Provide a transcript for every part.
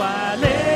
I lay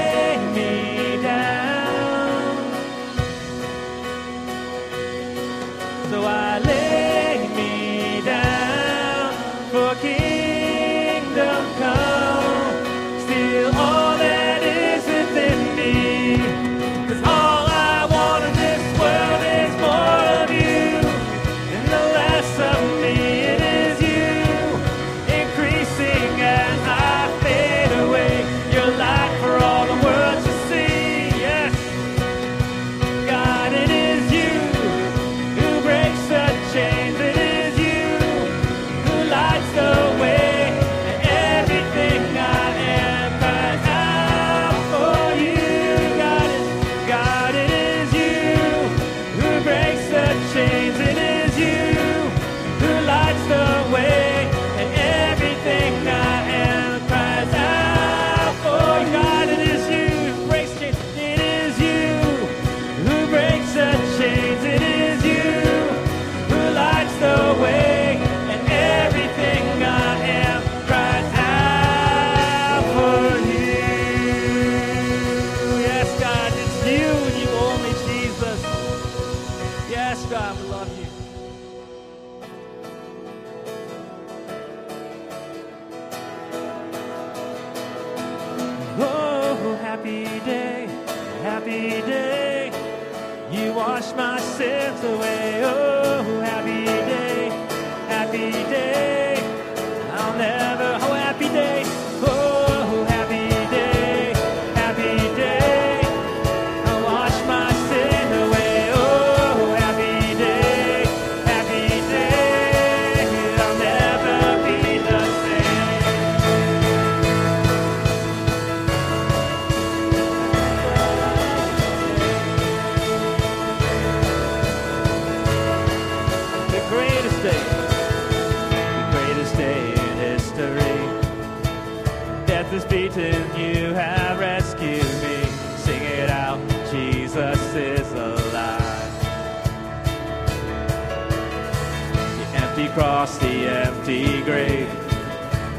The empty cross, the empty grave.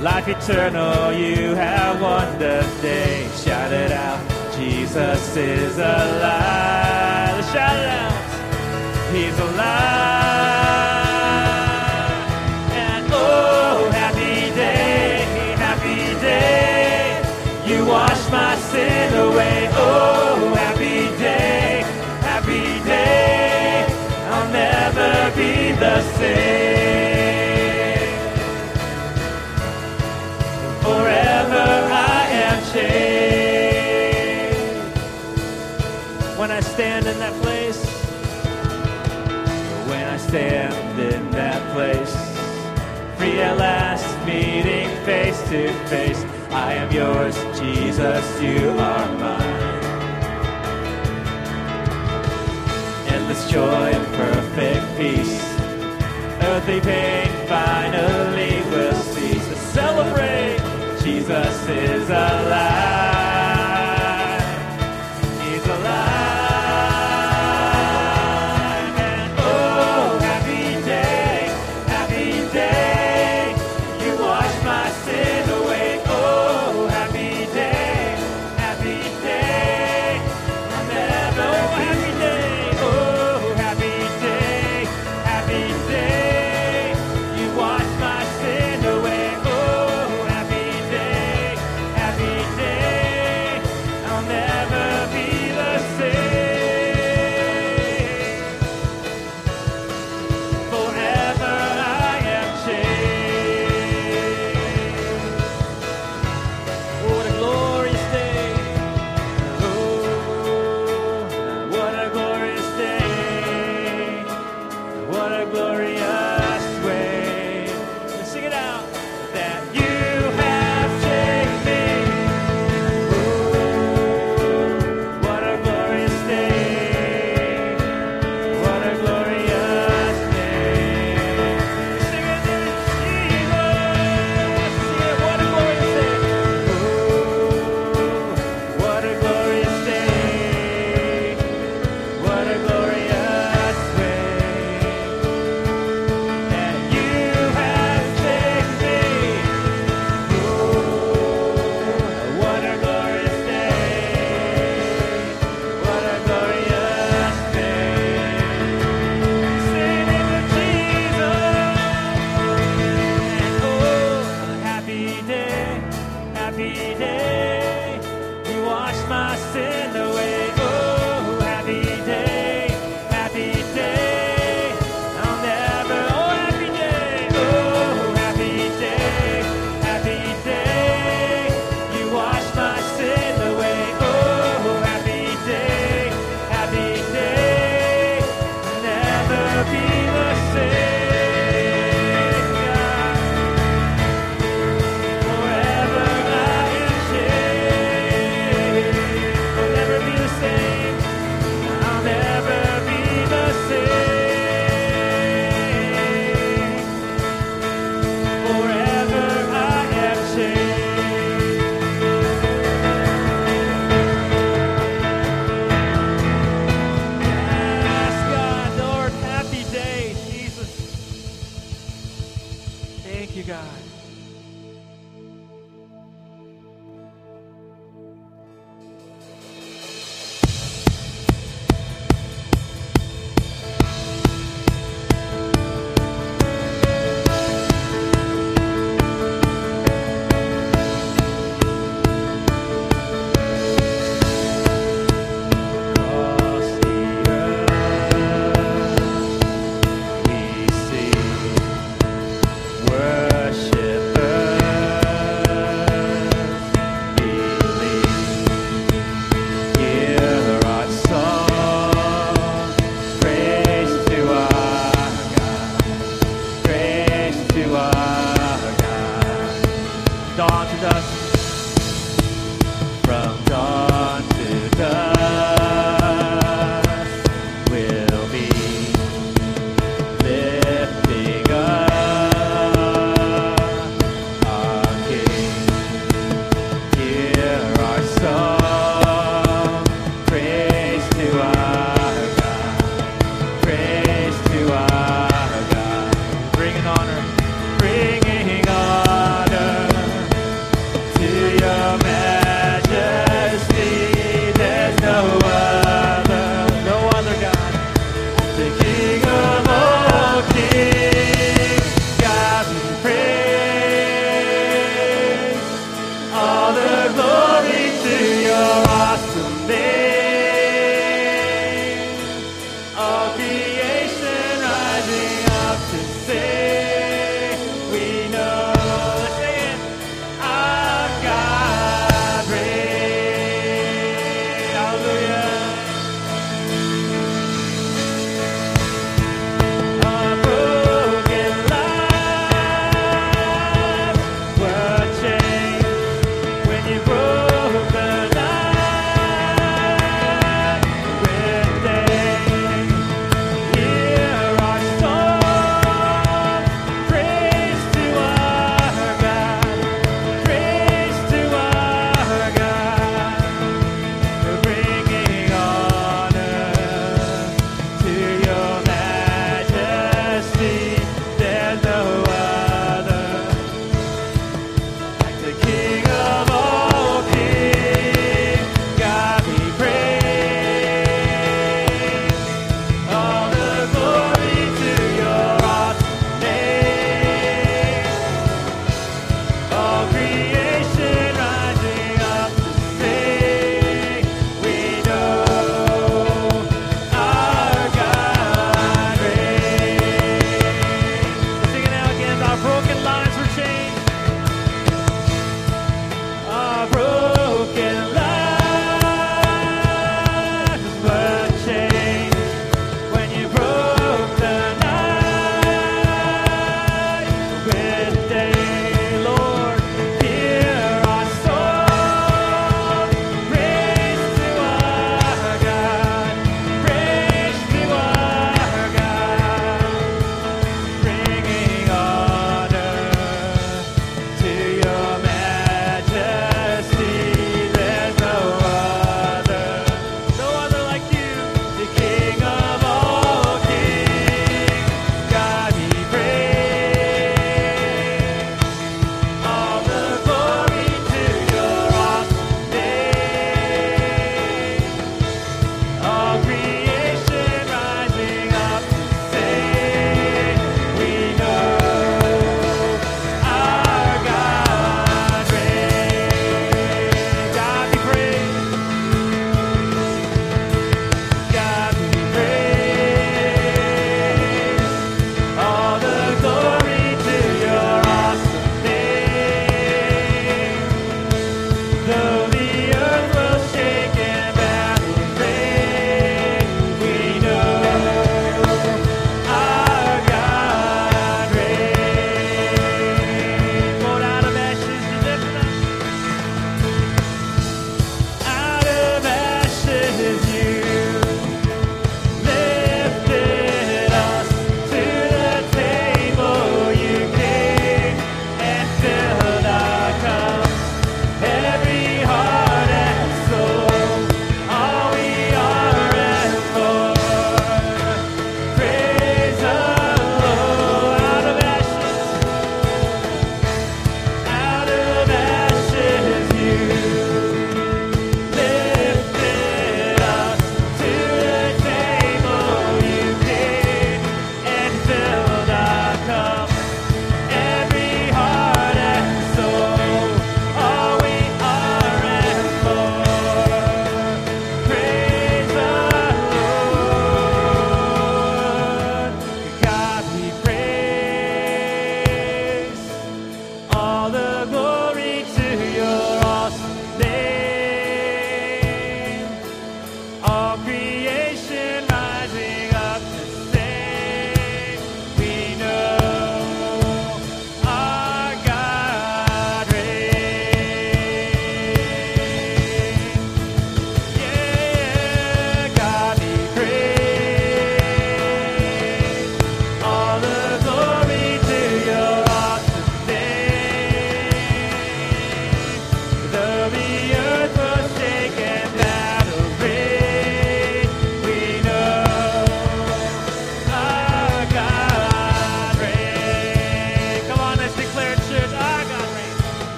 Life eternal, you have won the day. Shout it out, Jesus is alive. Shout it out. He's alive. And oh, happy day, happy day. You wash my sin away. Oh, happy day, happy day. I'll never be the same. To face. I am yours, Jesus, you are mine. Endless joy and perfect peace. Earthly pain finally will cease. To celebrate, Jesus is alive.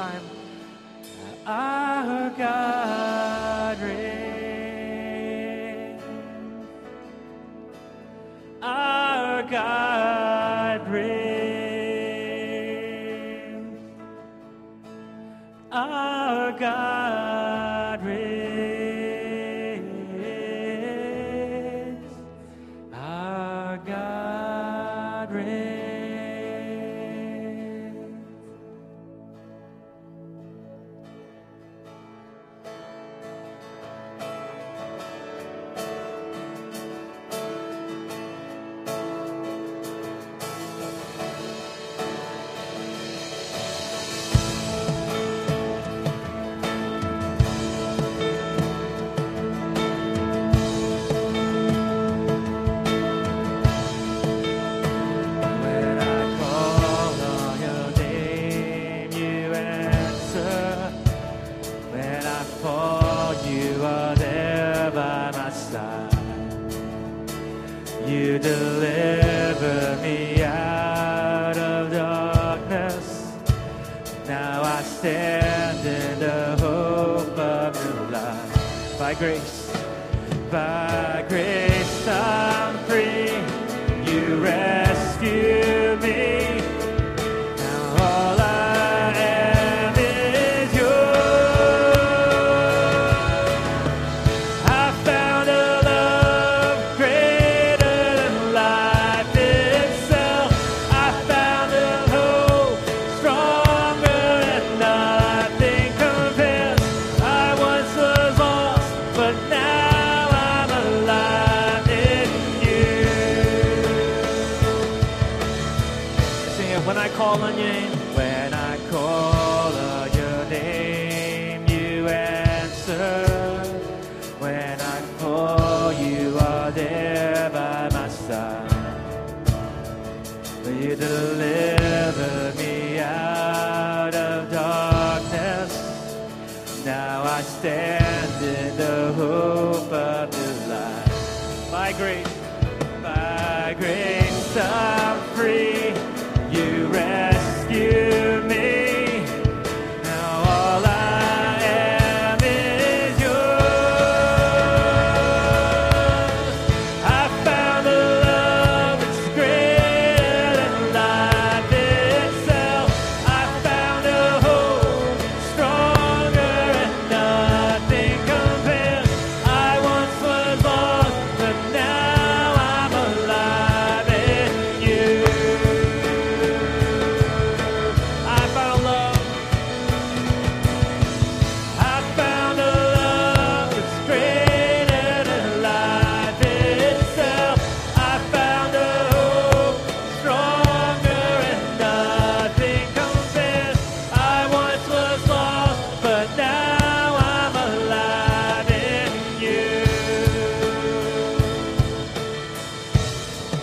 time. Our God.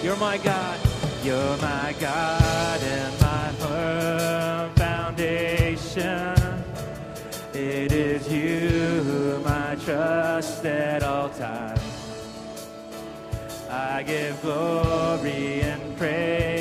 You're my God. You're my God and my firm foundation. It is you whom I trust at all times. I give glory and praise.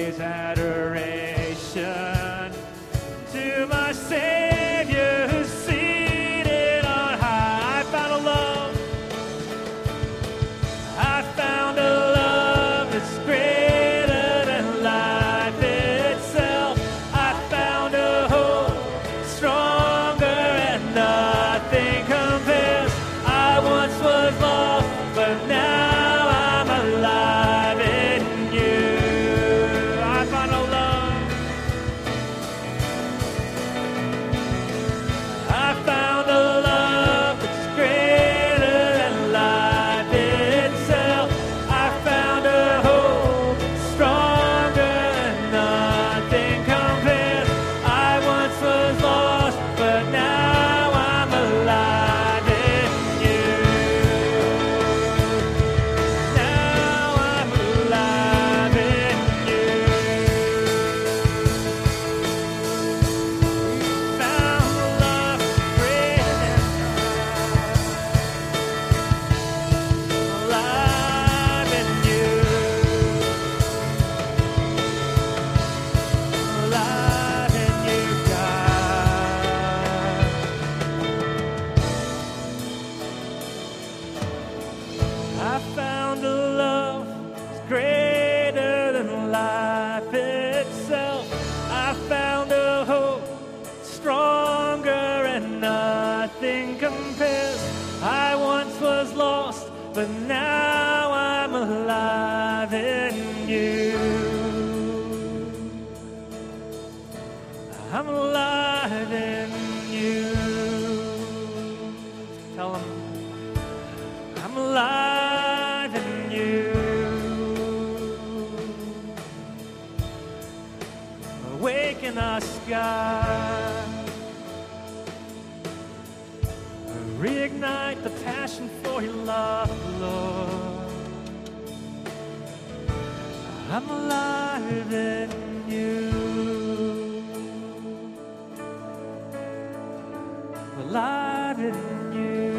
Alive in you.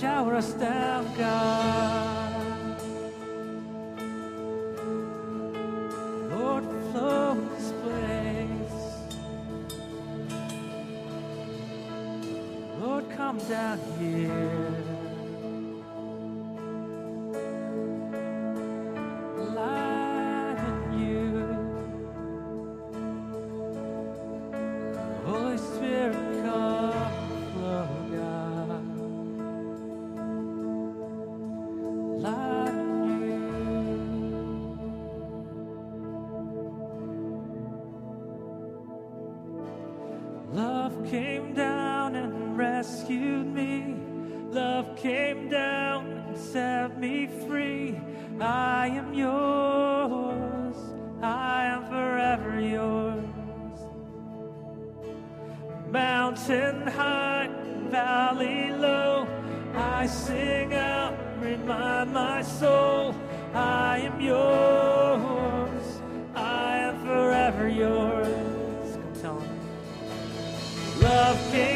Shower us down, God. Rescued me. Love came down and set me free. I am yours. I am forever yours. Mountain high, valley low. I sing out, remind my soul. I am yours. I am forever yours. Come tell. Love came